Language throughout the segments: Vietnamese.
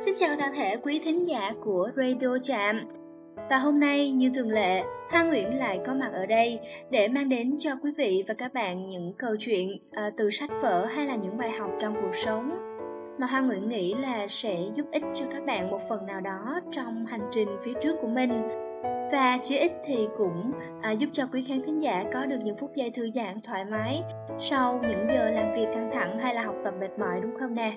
Xin chào toàn thể quý thính giả của Radio Trạm. Và hôm nay như thường lệ, Hoa Nguyễn lại có mặt ở đây để mang đến cho quý vị và các bạn những câu chuyện uh, từ sách vở hay là những bài học trong cuộc sống. Mà Hoa Nguyễn nghĩ là sẽ giúp ích cho các bạn một phần nào đó trong hành trình phía trước của mình. Và chỉ ít thì cũng à, giúp cho quý khán thính giả có được những phút giây thư giãn thoải mái sau những giờ làm việc căng thẳng hay là học tập mệt mỏi đúng không nè?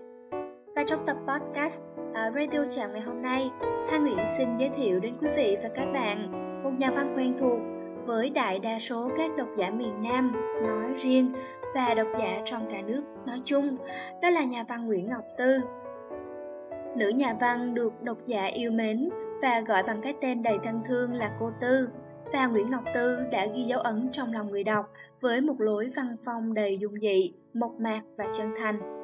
Và trong tập podcast à, Radio Chạm ngày hôm nay, Hà Nguyễn xin giới thiệu đến quý vị và các bạn một nhà văn quen thuộc với đại đa số các độc giả miền Nam nói riêng và độc giả trong cả nước nói chung, đó là nhà văn Nguyễn Ngọc Tư. Nữ nhà văn được độc giả yêu mến và gọi bằng cái tên đầy thân thương là cô Tư. Và Nguyễn Ngọc Tư đã ghi dấu ấn trong lòng người đọc với một lối văn phong đầy dung dị, mộc mạc và chân thành.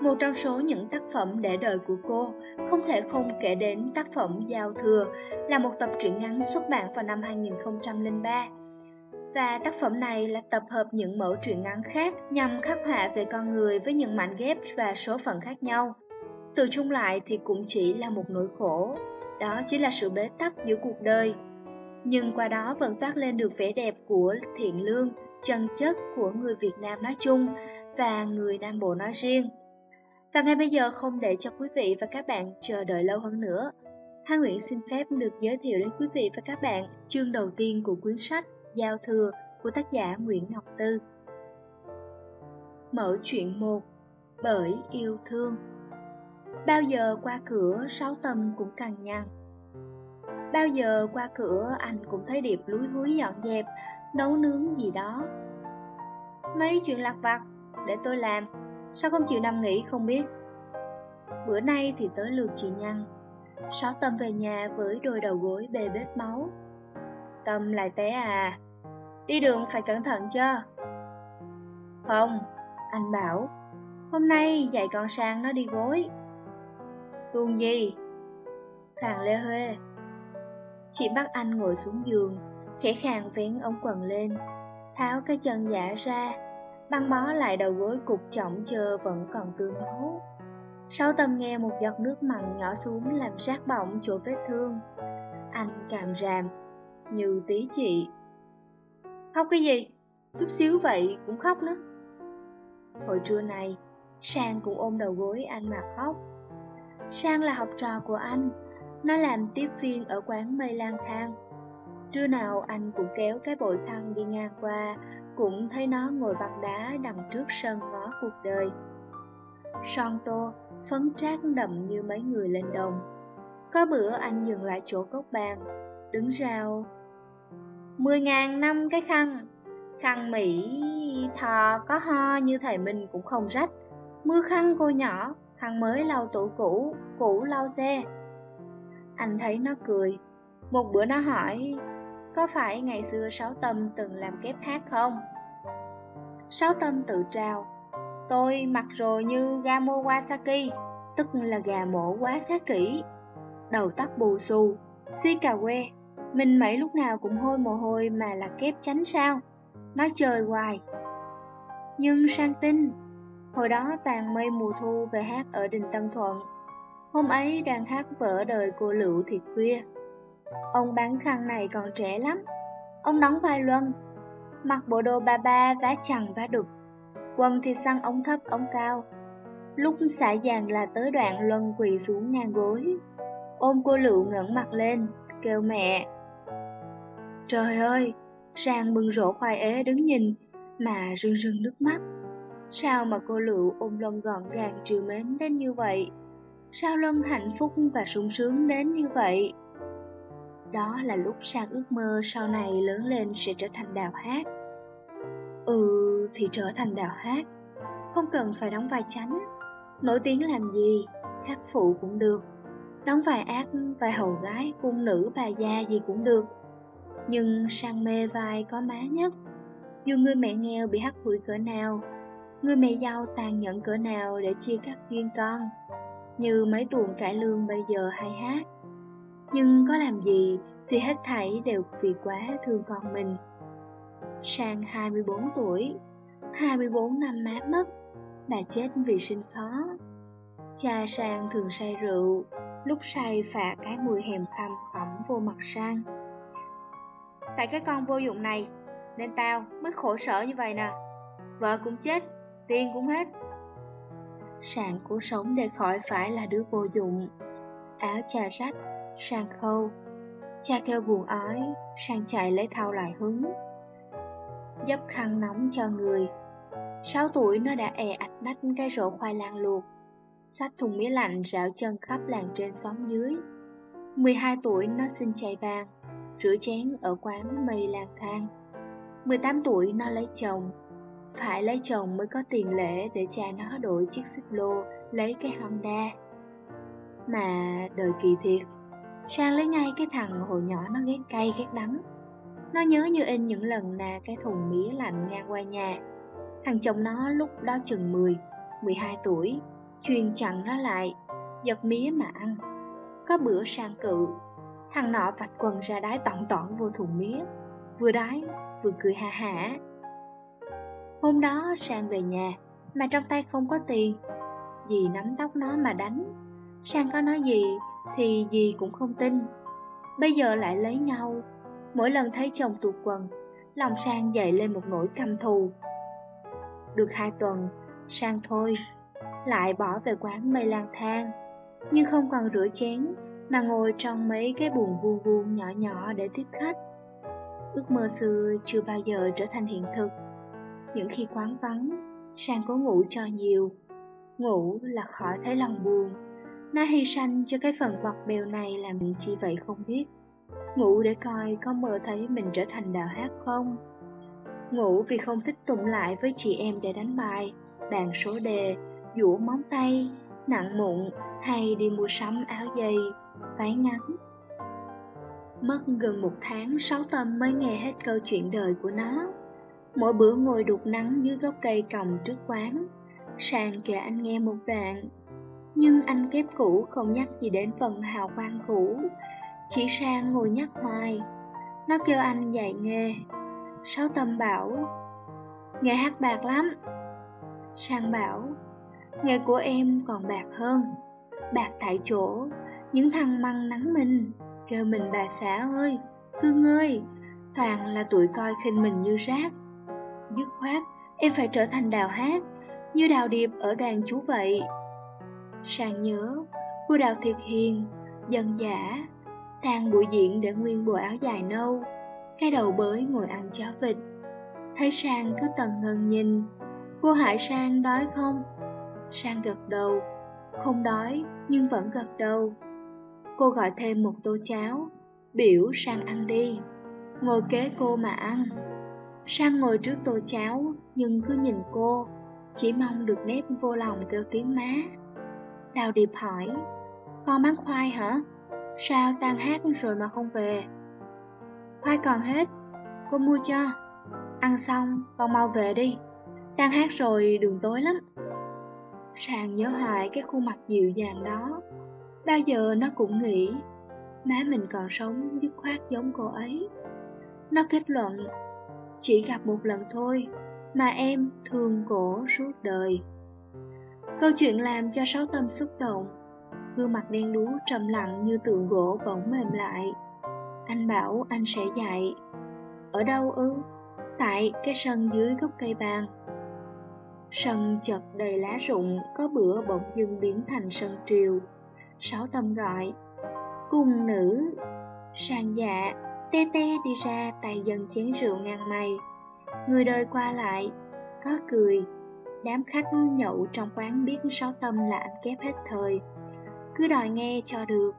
Một trong số những tác phẩm để đời của cô không thể không kể đến tác phẩm Giao Thừa là một tập truyện ngắn xuất bản vào năm 2003. Và tác phẩm này là tập hợp những mẫu truyện ngắn khác nhằm khắc họa về con người với những mảnh ghép và số phận khác nhau. Từ chung lại thì cũng chỉ là một nỗi khổ, đó chỉ là sự bế tắc giữa cuộc đời. Nhưng qua đó vẫn toát lên được vẻ đẹp của thiện lương, chân chất của người Việt Nam nói chung và người Nam Bộ nói riêng. Và ngay bây giờ không để cho quý vị và các bạn chờ đợi lâu hơn nữa, Hà Nguyễn xin phép được giới thiệu đến quý vị và các bạn chương đầu tiên của cuốn sách Giao Thừa của tác giả Nguyễn Ngọc Tư. Mở chuyện 1 Bởi yêu thương. Bao giờ qua cửa sáu tâm cũng cằn nhằn Bao giờ qua cửa anh cũng thấy Điệp lúi húi dọn dẹp, nấu nướng gì đó. Mấy chuyện lặt vặt, để tôi làm. Sao không chịu nằm nghỉ không biết? Bữa nay thì tới lượt chị Nhăn. Sáu Tâm về nhà với đôi đầu gối bê bết máu. Tâm lại té à Đi đường phải cẩn thận chứ. Không, anh bảo Hôm nay dạy con sang nó đi gối. Tuôn gì? Phàn Lê Huê. Chị bắt anh ngồi xuống giường Khẽ khàng vén ống quần lên Tháo cái chân giả ra băng bó lại đầu gối cục trọng chờ vẫn còn tươi máu. sau tâm nghe một giọt nước mặn nhỏ xuống làm sát bỏng chỗ vết thương. Anh càm ràm, như tí chị. Khóc cái gì? Chút xíu vậy cũng khóc nữa. Hồi trưa này, Sang cũng ôm đầu gối anh mà khóc. Sang là học trò của anh, nó làm tiếp viên ở quán mây lang thang. Trưa nào anh cũng kéo cái bội khăn đi ngang qua, cũng thấy nó ngồi bằng đá đằng trước sân ngó cuộc đời. Son tô, phấn trác đậm như mấy người lên đồng. Có bữa anh dừng lại chỗ cốc bàn, đứng rào. Mười ngàn năm cái khăn, khăn Mỹ thò có ho như thầy mình cũng không rách. Mưa khăn cô nhỏ, khăn mới lau tủ cũ, cũ lau xe. Anh thấy nó cười. Một bữa nó hỏi, có phải ngày xưa Sáu Tâm từng làm kép hát không? Sáu Tâm tự trào: Tôi mặc rồi như Gamo Wasaki Tức là gà mổ quá sát kỹ. Đầu tóc bù xù, Si cà que Mình mấy lúc nào cũng hôi mồ hôi mà là kép tránh sao? Nói chơi hoài. Nhưng sang tin, Hồi đó toàn mây mùa thu về hát ở đình Tân Thuận. Hôm ấy đang hát vỡ đời cô Lựu thiệt khuya. Ông bán khăn này còn trẻ lắm. Ông đóng vai Luân. Mặc bộ đồ ba ba vá chằng vá đục. Quần thì săn ống thấp, ống cao. Lúc xả dàn là tới đoạn Luân quỳ xuống ngang gối. Ôm cô Lựu ngẩng mặt lên, Kêu mẹ. Trời ơi, Sang bưng rổ khoai ế đứng nhìn, Mà rưng rưng nước mắt. Sao mà cô Lựu ôm Luân gọn gàng trìu mến đến như vậy? Sao Luân hạnh phúc và sung sướng đến như vậy? Đó là lúc Sang ước mơ sau này lớn lên sẽ trở thành đào hát. Ừ thì trở thành đào hát, không cần phải đóng vai chánh. Nổi tiếng làm gì, hát phụ cũng được. Đóng vai ác, vai hầu gái, cung nữ, bà già gì cũng được. Nhưng Sang mê vai có má nhất. Dù người mẹ nghèo bị hắt hủi cỡ nào, người mẹ giàu tàn nhẫn cỡ nào để chia cắt duyên con. Như mấy tuồng cải lương bây giờ hay hát nhưng có làm gì thì hết thảy đều vì quá thương con mình. Sang 24 tuổi, 24 năm má mất, bà chết vì sinh khó. Cha Sang thường say rượu, lúc say phà cái mùi hèm khăm ẩm vô mặt Sang. Tại cái con vô dụng này, nên tao mới khổ sở như vậy nè. Vợ cũng chết, tiền cũng hết. Sang cố sống để khỏi phải là đứa vô dụng. Áo cha rách, Sang khâu. Cha kêu buồn ói, Sang chạy lấy thau lại hứng. Dấp khăn nóng cho người. Sáu tuổi nó đã è ạch nách cái rổ khoai lang luộc Xách thùng mía lạnh rảo chân khắp làng trên xóm dưới 12 tuổi nó xin chạy vàng, Rửa chén ở quán mây lang thang 18 tuổi nó lấy chồng Phải lấy chồng mới có tiền lễ để cha nó đổi chiếc xích lô Lấy cái Honda Mà đời kỳ thiệt Sang lấy ngay cái thằng hồi nhỏ nó ghét cay ghét đắng. Nó nhớ như in những lần nà cái thùng mía lạnh ngang qua nhà. Thằng chồng nó lúc đó chừng 10, 12 tuổi Chuyên chặn nó lại, giật mía mà ăn. Có bữa sang cự Thằng nọ vạch quần ra đái tỏng tỏng vô thùng mía. Vừa đái, vừa cười ha hả. Hôm đó sang về nhà Mà trong tay không có tiền Dì nắm tóc nó mà đánh. Sang có nói gì? Thì dì cũng không tin Bây giờ lại lấy nhau Mỗi lần thấy chồng tuột quần Lòng sang dậy lên một nỗi căm thù Được hai tuần Sang thôi lại bỏ về quán mây lang thang, nhưng không còn rửa chén mà ngồi trong mấy cái buồng vuông vuông nhỏ nhỏ để tiếp khách. Ước mơ xưa chưa bao giờ trở thành hiện thực. Những khi quán vắng, Sang cố ngủ cho nhiều. Ngủ là khỏi thấy lòng buồn. Má hy sanh cho cái phần bọt bèo này làm chi vậy không biết. Ngủ để coi có mơ thấy mình trở thành đạo hát không. Ngủ vì không thích tụng lại với chị em để đánh bài, bàn số đề, dũa móng tay, nặng mụn hay đi mua sắm áo dây, váy ngắn. Mất gần một tháng, Sáu Tâm mới nghe hết câu chuyện đời của nó. Mỗi bữa ngồi đục nắng dưới gốc cây còng trước quán, sàn kể anh nghe một đoạn. Nhưng anh kép cũ không nhắc gì đến phần hào quang cũ, chỉ Sang ngồi nhắc hoài. Nó kêu anh dạy nghề. Sáu Tâm bảo, nghề hát bạc lắm. Sang bảo, Nghề của em còn bạc hơn Bạc tại chỗ Những thằng măng nắng mình Kêu mình bà xã ơi Cưng ơi Toàn là tụi coi khinh mình như rác Dứt khoát Em phải trở thành đào hát Như đào điệp ở đoàn chú vậy Sang nhớ Cô đào thiệt hiền Dân giả thang buổi diễn để nguyên bộ áo dài nâu Cái đầu bới ngồi ăn cháo vịt Thấy Sang cứ tần ngần nhìn Cô hỏi Sang đói không? Sang gật đầu, không đói nhưng vẫn gật đầu. Cô gọi thêm một tô cháo, biểu Sang ăn đi, ngồi kế cô mà ăn. Sang ngồi trước tô cháo nhưng cứ nhìn cô, chỉ mong được nếp vô lòng kêu tiếng má. Đào Điệp hỏi, con bán khoai hả? Sao tan hát rồi mà không về? Khoai còn hết, cô mua cho. Ăn xong, con mau về đi. Tan hát rồi đường tối lắm. Sàng nhớ hoài cái khuôn mặt dịu dàng đó Bao giờ nó cũng nghĩ Má mình còn sống dứt khoát giống cô ấy Nó kết luận Chỉ gặp một lần thôi Mà em thương cổ suốt đời Câu chuyện làm cho sáu tâm xúc động Gương mặt đen đú trầm lặng như tượng gỗ bỗng mềm lại Anh bảo anh sẽ dạy Ở đâu ư? Tại cái sân dưới gốc cây bàn Sân chật đầy lá rụng, có bữa bỗng dưng biến thành sân triều. Sáu tâm gọi, cung nữ, sang dạ, Tê Tê đi ra tay dần chén rượu ngang mày. Người đời qua lại, có cười, đám khách nhậu trong quán biết sáu tâm là anh kép hết thời. Cứ đòi nghe cho được,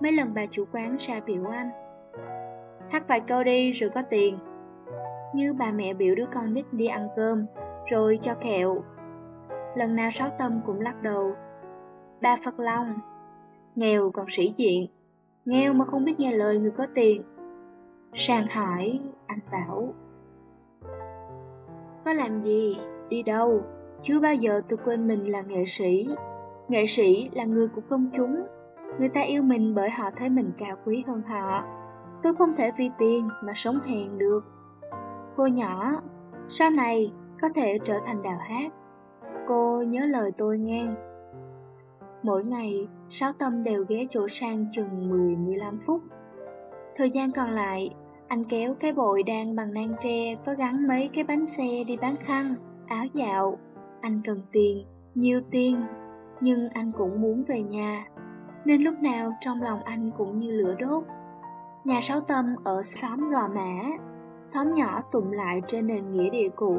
mấy lần bà chủ quán ra biểu anh. Hát vài câu đi rồi có tiền. Như bà mẹ biểu đứa con nít đi ăn cơm, rồi cho kẹo. Lần nào sáu tâm cũng lắc đầu. Ba Phật Long, nghèo còn sĩ diện, nghèo mà không biết nghe lời người có tiền. Sàng hỏi, anh bảo. Có làm gì, đi đâu, chưa bao giờ tôi quên mình là nghệ sĩ. Nghệ sĩ là người của công chúng, người ta yêu mình bởi họ thấy mình cao quý hơn họ. Tôi không thể vì tiền mà sống hèn được. Cô nhỏ, sau này có thể trở thành đào hát. Cô nhớ lời tôi nghe. Mỗi ngày, Sáu Tâm đều ghé chỗ sang chừng 10-15 phút. Thời gian còn lại, anh kéo cái bội đang bằng nang tre có gắn mấy cái bánh xe đi bán khăn, áo dạo. Anh cần tiền, nhiều tiền, nhưng anh cũng muốn về nhà. Nên lúc nào trong lòng anh cũng như lửa đốt. Nhà Sáu Tâm ở xóm Gò Mã, xóm nhỏ tụm lại trên nền nghĩa địa cũ.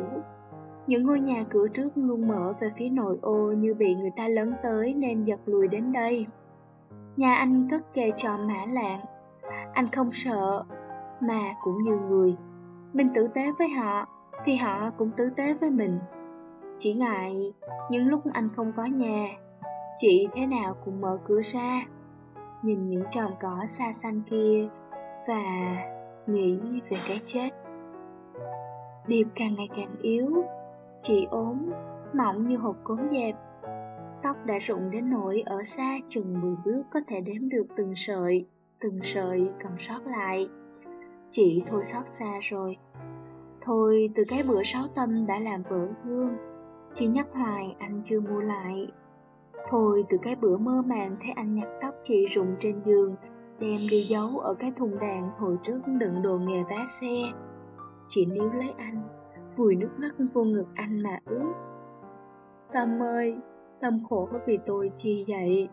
Những ngôi nhà cửa trước luôn mở về phía nội ô như bị người ta lấn tới nên giật lùi đến đây. Nhà anh cất kề cho mã lạng. Anh không sợ, mà cũng như người. Mình tử tế với họ, thì họ cũng tử tế với mình. Chỉ ngại, những lúc anh không có nhà, chị thế nào cũng mở cửa ra, nhìn những chòm cỏ xa xanh kia và nghĩ về cái chết. Điệp càng ngày càng yếu, chị ốm, mỏng như hộp cốm dẹp. Tóc đã rụng đến nỗi ở xa chừng 10 bước có thể đếm được từng sợi, từng sợi còn sót lại. Chị thôi xót xa rồi. Thôi từ cái bữa sáu tâm đã làm vỡ gương, chị nhắc hoài anh chưa mua lại. Thôi từ cái bữa mơ màng thấy anh nhặt tóc chị rụng trên giường, đem đi giấu ở cái thùng đạn hồi trước đựng đồ nghề vá xe. Chị níu lấy anh, vùi nước mắt vô ngực anh mà ướt. Tâm ơi, tâm khổ vì tôi chi vậy?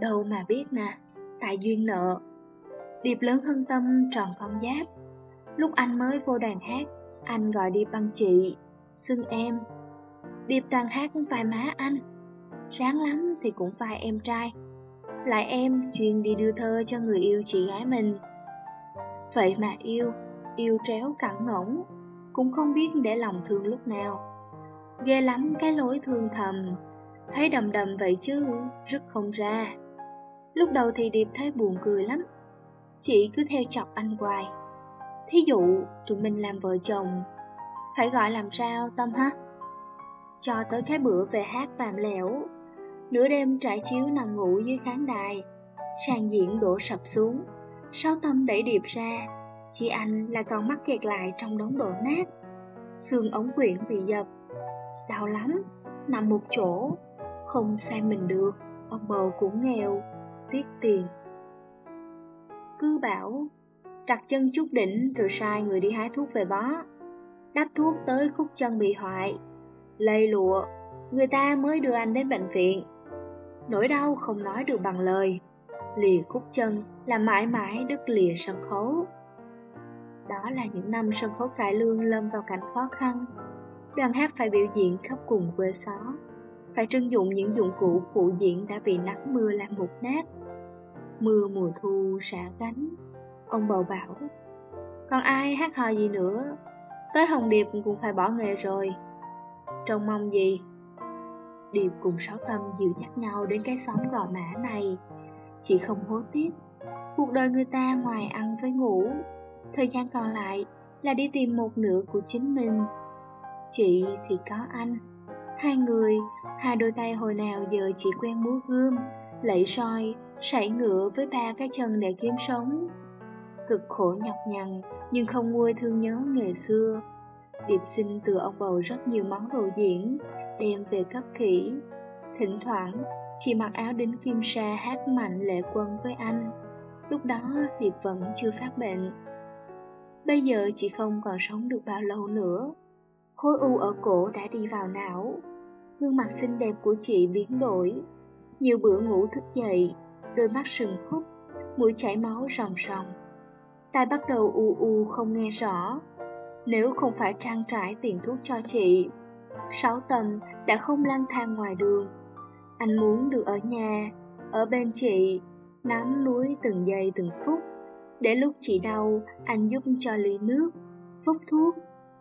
Đâu mà biết nè, tại duyên nợ. Điệp lớn hơn tâm tròn con giáp. Lúc anh mới vô đàn hát, anh gọi Điệp bằng chị, xưng em. Điệp toàn hát vai má anh, ráng lắm thì cũng vai em trai. Lại em chuyên đi đưa thơ cho người yêu chị gái mình. Vậy mà yêu, yêu tréo cẳng ngỗng, cũng không biết để lòng thương lúc nào. Ghê lắm cái lối thương thầm, thấy đầm đầm vậy chứ, rất không ra. Lúc đầu thì Điệp thấy buồn cười lắm, chị cứ theo chọc anh hoài. Thí dụ, tụi mình làm vợ chồng, phải gọi làm sao Tâm hả? Cho tới cái bữa về hát vàm lẻo, nửa đêm trải chiếu nằm ngủ dưới khán đài, sàn diễn đổ sập xuống, sáu Tâm đẩy Điệp ra, Chị anh là còn mắc kẹt lại trong đống đổ nát. Xương ống quyển bị dập. Đau lắm Nằm một chỗ Không xoay mình được. Ông bầu cũng nghèo Tiếc tiền. Cứ bảo đặt chân chút đỉnh rồi sai người đi hái thuốc về bó. Đắp thuốc tới khúc chân bị hoại. Lây lụa Người ta mới đưa anh đến bệnh viện. Nỗi đau không nói được bằng lời. Lìa khúc chân là mãi mãi đứt lìa sân khấu. Đó là những năm sân khấu cải lương lâm vào cảnh khó khăn. Đoàn hát phải biểu diễn khắp cùng quê xó, phải trưng dụng những dụng cụ phụ diễn đã bị nắng mưa làm mục nát. Mưa mùa thu xả gánh, ông bầu bảo. Còn ai hát hò gì nữa, tới Hồng Điệp cũng phải bỏ nghề rồi. Trông mong gì? Điệp cùng Sáu Tâm dịu dắt nhau đến cái xóm gò mã này. Chị không hối tiếc, cuộc đời người ta ngoài ăn với ngủ Thời gian còn lại là đi tìm một nửa của chính mình. Chị thì có anh. Hai người, hai đôi tay hồi nào giờ chỉ quen múa gươm, lẫy soi, sảy ngựa với ba cái chân để kiếm sống. Cực khổ nhọc nhằn nhưng không nguôi thương nhớ nghề xưa. Điệp xin từ ông bầu rất nhiều món đồ diễn, đem về cấp kỹ. Thỉnh thoảng, chị mặc áo đính kim sa hát mạnh lệ quân với anh. Lúc đó Điệp vẫn chưa phát bệnh. Bây giờ chị không còn sống được bao lâu nữa. Khối u ở cổ đã đi vào não. Gương mặt xinh đẹp của chị biến đổi. Nhiều bữa ngủ thức dậy, đôi mắt sừng húp, mũi chảy máu ròng ròng. Tai bắt đầu u u không nghe rõ. Nếu không phải trang trải tiền thuốc cho chị, sáu tầm đã không lang thang ngoài đường. Anh muốn được ở nhà, ở bên chị, nắm núi từng giây từng phút. Để lúc chị đau, anh giúp cho ly nước, phúc thuốc,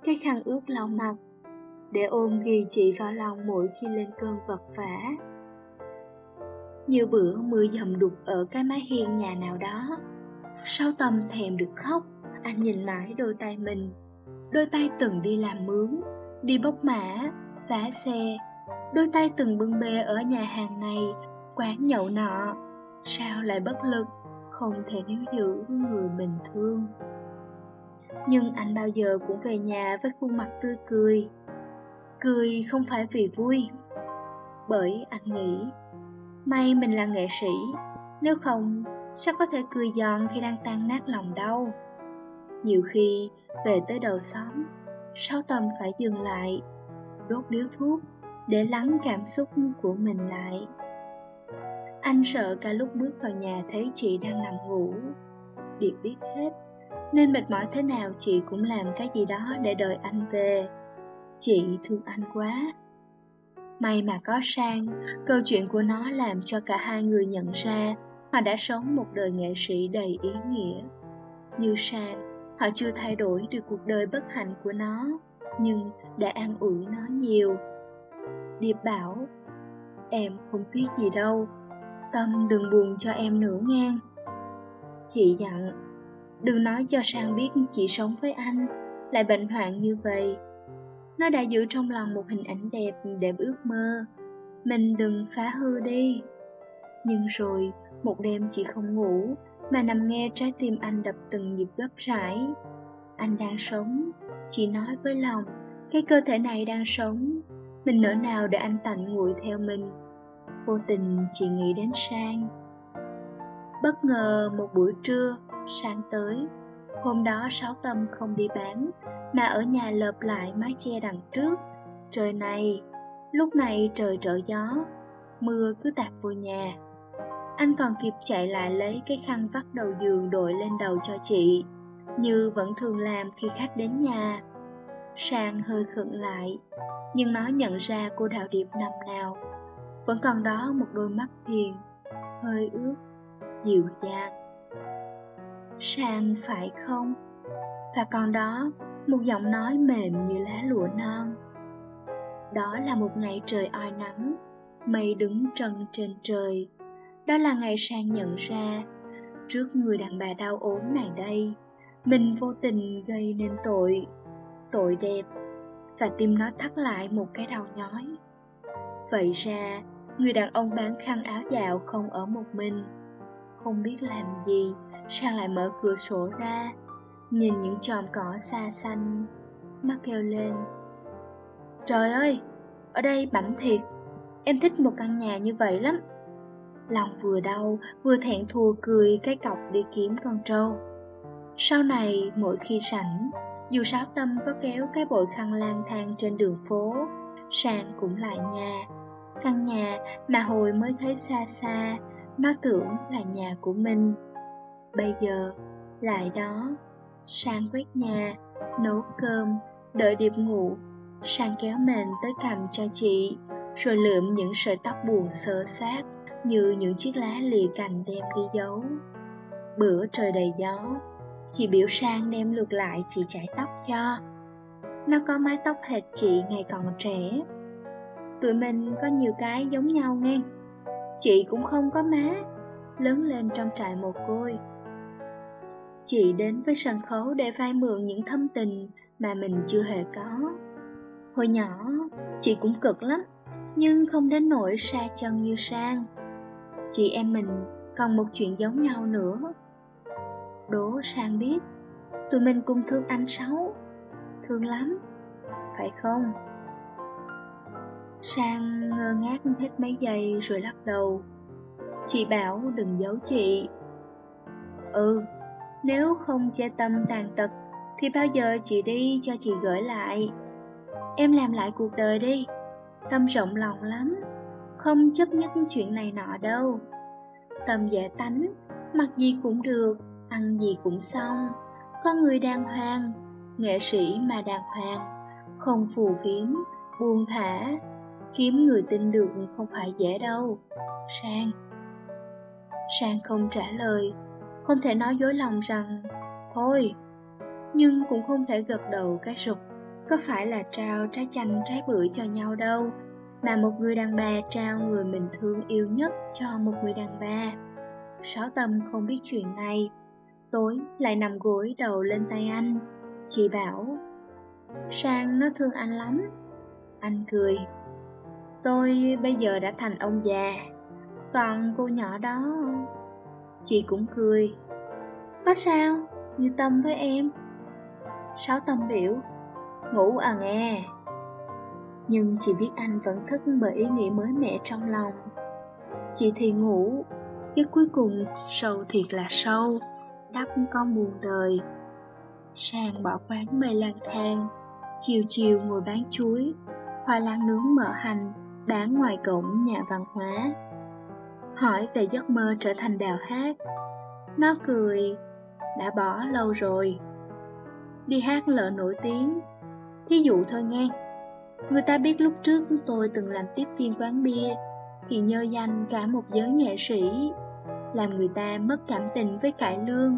cái khăn ướt lau mặt, để ôm ghi chị vào lòng mỗi khi lên cơn vật vả. Nhiều bữa mưa dầm đục ở cái mái hiên nhà nào đó. Sau tầm thèm được khóc, anh nhìn mãi đôi tay mình. Đôi tay từng đi làm mướn, đi bốc mã, vá xe. Đôi tay từng bưng bê ở nhà hàng này, quán nhậu nọ. Sao lại bất lực không thể níu giữ người mình thương nhưng anh bao giờ cũng về nhà với khuôn mặt tươi cười cười không phải vì vui bởi anh nghĩ May mình là nghệ sĩ, nếu không, sao có thể cười giòn khi đang tan nát lòng đau. Nhiều khi, về tới đầu xóm, Sáu Tâm phải dừng lại, đốt điếu thuốc để lắng cảm xúc của mình lại. Anh sợ cả lúc bước vào nhà thấy chị đang nằm ngủ. Điệp biết hết, nên mệt mỏi thế nào chị cũng làm cái gì đó để đợi anh về. Chị thương anh quá. May mà có sang, câu chuyện của nó làm cho cả hai người nhận ra họ đã sống một đời nghệ sĩ đầy ý nghĩa. Như sang, họ chưa thay đổi được cuộc đời bất hạnh của nó, nhưng đã an ủi nó nhiều. Điệp bảo, em không tiếc gì đâu, Tâm đừng buồn cho em nữa nghe. Chị dặn, đừng nói cho Sang biết chị sống với anh, lại bệnh hoạn như vậy. Nó đã giữ trong lòng một hình ảnh đẹp để ước mơ, mình đừng phá hư đi. Nhưng rồi, một đêm chị không ngủ, mà nằm nghe trái tim anh đập từng nhịp gấp rãi. Anh đang sống, chị nói với lòng, cái cơ thể này đang sống, mình nỡ nào để anh tạnh nguội theo mình vô tình chị nghĩ đến Sang. Bất ngờ một buổi trưa, Sang tới. Hôm đó Sáu Tâm không đi bán, mà ở nhà lợp lại mái che đằng trước. Trời này, lúc này trời trở gió, mưa cứ tạt vô nhà. Anh còn kịp chạy lại lấy cái khăn vắt đầu giường đội lên đầu cho chị, như vẫn thường làm khi khách đến nhà. Sang hơi khựng lại, nhưng nó nhận ra cô Đào Điệp nằm nào vẫn còn đó một đôi mắt hiền, hơi ướt, dịu dàng. Sang phải không? Và còn đó một giọng nói mềm như lá lụa non. Đó là một ngày trời oi nắng, mây đứng trần trên trời. Đó là ngày Sang nhận ra, trước người đàn bà đau ốm này đây, mình vô tình gây nên tội, tội đẹp, và tim nó thắt lại một cái đau nhói. Vậy ra, Người đàn ông bán khăn áo dạo không ở một mình Không biết làm gì Sang lại mở cửa sổ ra Nhìn những chòm cỏ xa xanh Mắt kêu lên Trời ơi Ở đây bảnh thiệt Em thích một căn nhà như vậy lắm Lòng vừa đau vừa thẹn thùa cười cái cọc đi kiếm con trâu. Sau này mỗi khi rảnh Dù sáo tâm có kéo cái bội khăn lang thang trên đường phố Sang cũng lại nhà. Căn nhà mà hồi mới thấy xa xa, nó tưởng là nhà của mình. Bây giờ, lại đó, sang quét nhà, nấu cơm, đợi điệp ngủ, sang kéo mền tới cầm cho chị, rồi lượm những sợi tóc buồn sơ sát như những chiếc lá lìa cành đem đi giấu. Bữa trời đầy gió, chị biểu sang đem lượt lại chị chải tóc cho. Nó có mái tóc hệt chị ngày còn trẻ, Tụi mình có nhiều cái giống nhau nghe. Chị cũng không có má Lớn lên trong trại một côi. Chị đến với sân khấu để vay mượn những thâm tình mà mình chưa hề có. Hồi nhỏ, chị cũng cực lắm Nhưng không đến nỗi xa chân như Sang. Chị em mình còn một chuyện giống nhau nữa Đố Sang biết Tụi mình cùng thương anh Sáu Thương lắm Phải không? Sang ngơ ngác hết mấy giây rồi lắc đầu. Chị bảo đừng giấu chị. Ừ, nếu không che tâm tàn tật thì bao giờ chị đi cho chị gửi lại. Em làm lại cuộc đời đi. Tâm rộng lòng lắm, không chấp nhất chuyện này nọ đâu. Tâm dễ tánh, mặc gì cũng được, ăn gì cũng xong. Con người đàng hoàng, nghệ sĩ mà đàng hoàng, không phù phiếm, buông thả, Kiếm người tin được không phải dễ đâu Sang Sang không trả lời Không thể nói dối lòng rằng Thôi Nhưng cũng không thể gật đầu cái rụt Có phải là trao trái chanh trái bưởi cho nhau đâu mà một người đàn bà trao người mình thương yêu nhất cho một người đàn bà. Sáu tâm không biết chuyện này. Tối lại nằm gối đầu lên tay anh. Chị bảo, Sang nó thương anh lắm. Anh cười, Tôi bây giờ đã thành ông già. Còn cô nhỏ đó Chị cũng cười, Có sao? Như Tâm với em. Sáu Tâm biểu, Ngủ à nghe. Nhưng chị biết anh vẫn thức bởi ý nghĩ mới mẻ trong lòng Chị thì ngủ, giấc cuối cùng sâu thiệt là sâu, đắp con buồn đời. sàn bỏ quán mây lang thang, chiều chiều ngồi bán chuối, khoai lang nướng mỡ hành, bán ngoài cổng nhà văn hóa. Hỏi về giấc mơ trở thành đào hát. Nó cười, đã bỏ lâu rồi. Đi hát lỡ nổi tiếng, thí dụ thôi nghe. Người ta biết lúc trước tôi từng làm tiếp viên quán bia, thì nhơ danh cả một giới nghệ sĩ, làm người ta mất cảm tình với cải lương.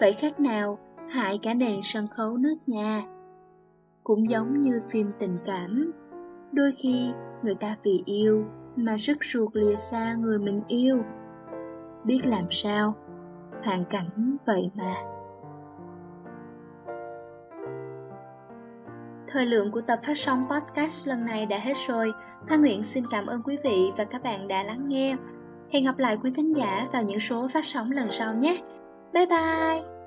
Vậy khác nào hại cả nền sân khấu nước nhà? Cũng giống như phim tình cảm, đôi khi người ta vì yêu mà rất ruột lìa xa người mình yêu. Biết làm sao, hoàn cảnh vậy mà. Thời lượng của tập phát sóng podcast lần này đã hết rồi. Hoa Nguyễn xin cảm ơn quý vị và các bạn đã lắng nghe. Hẹn gặp lại quý khán giả vào những số phát sóng lần sau nhé. Bye bye!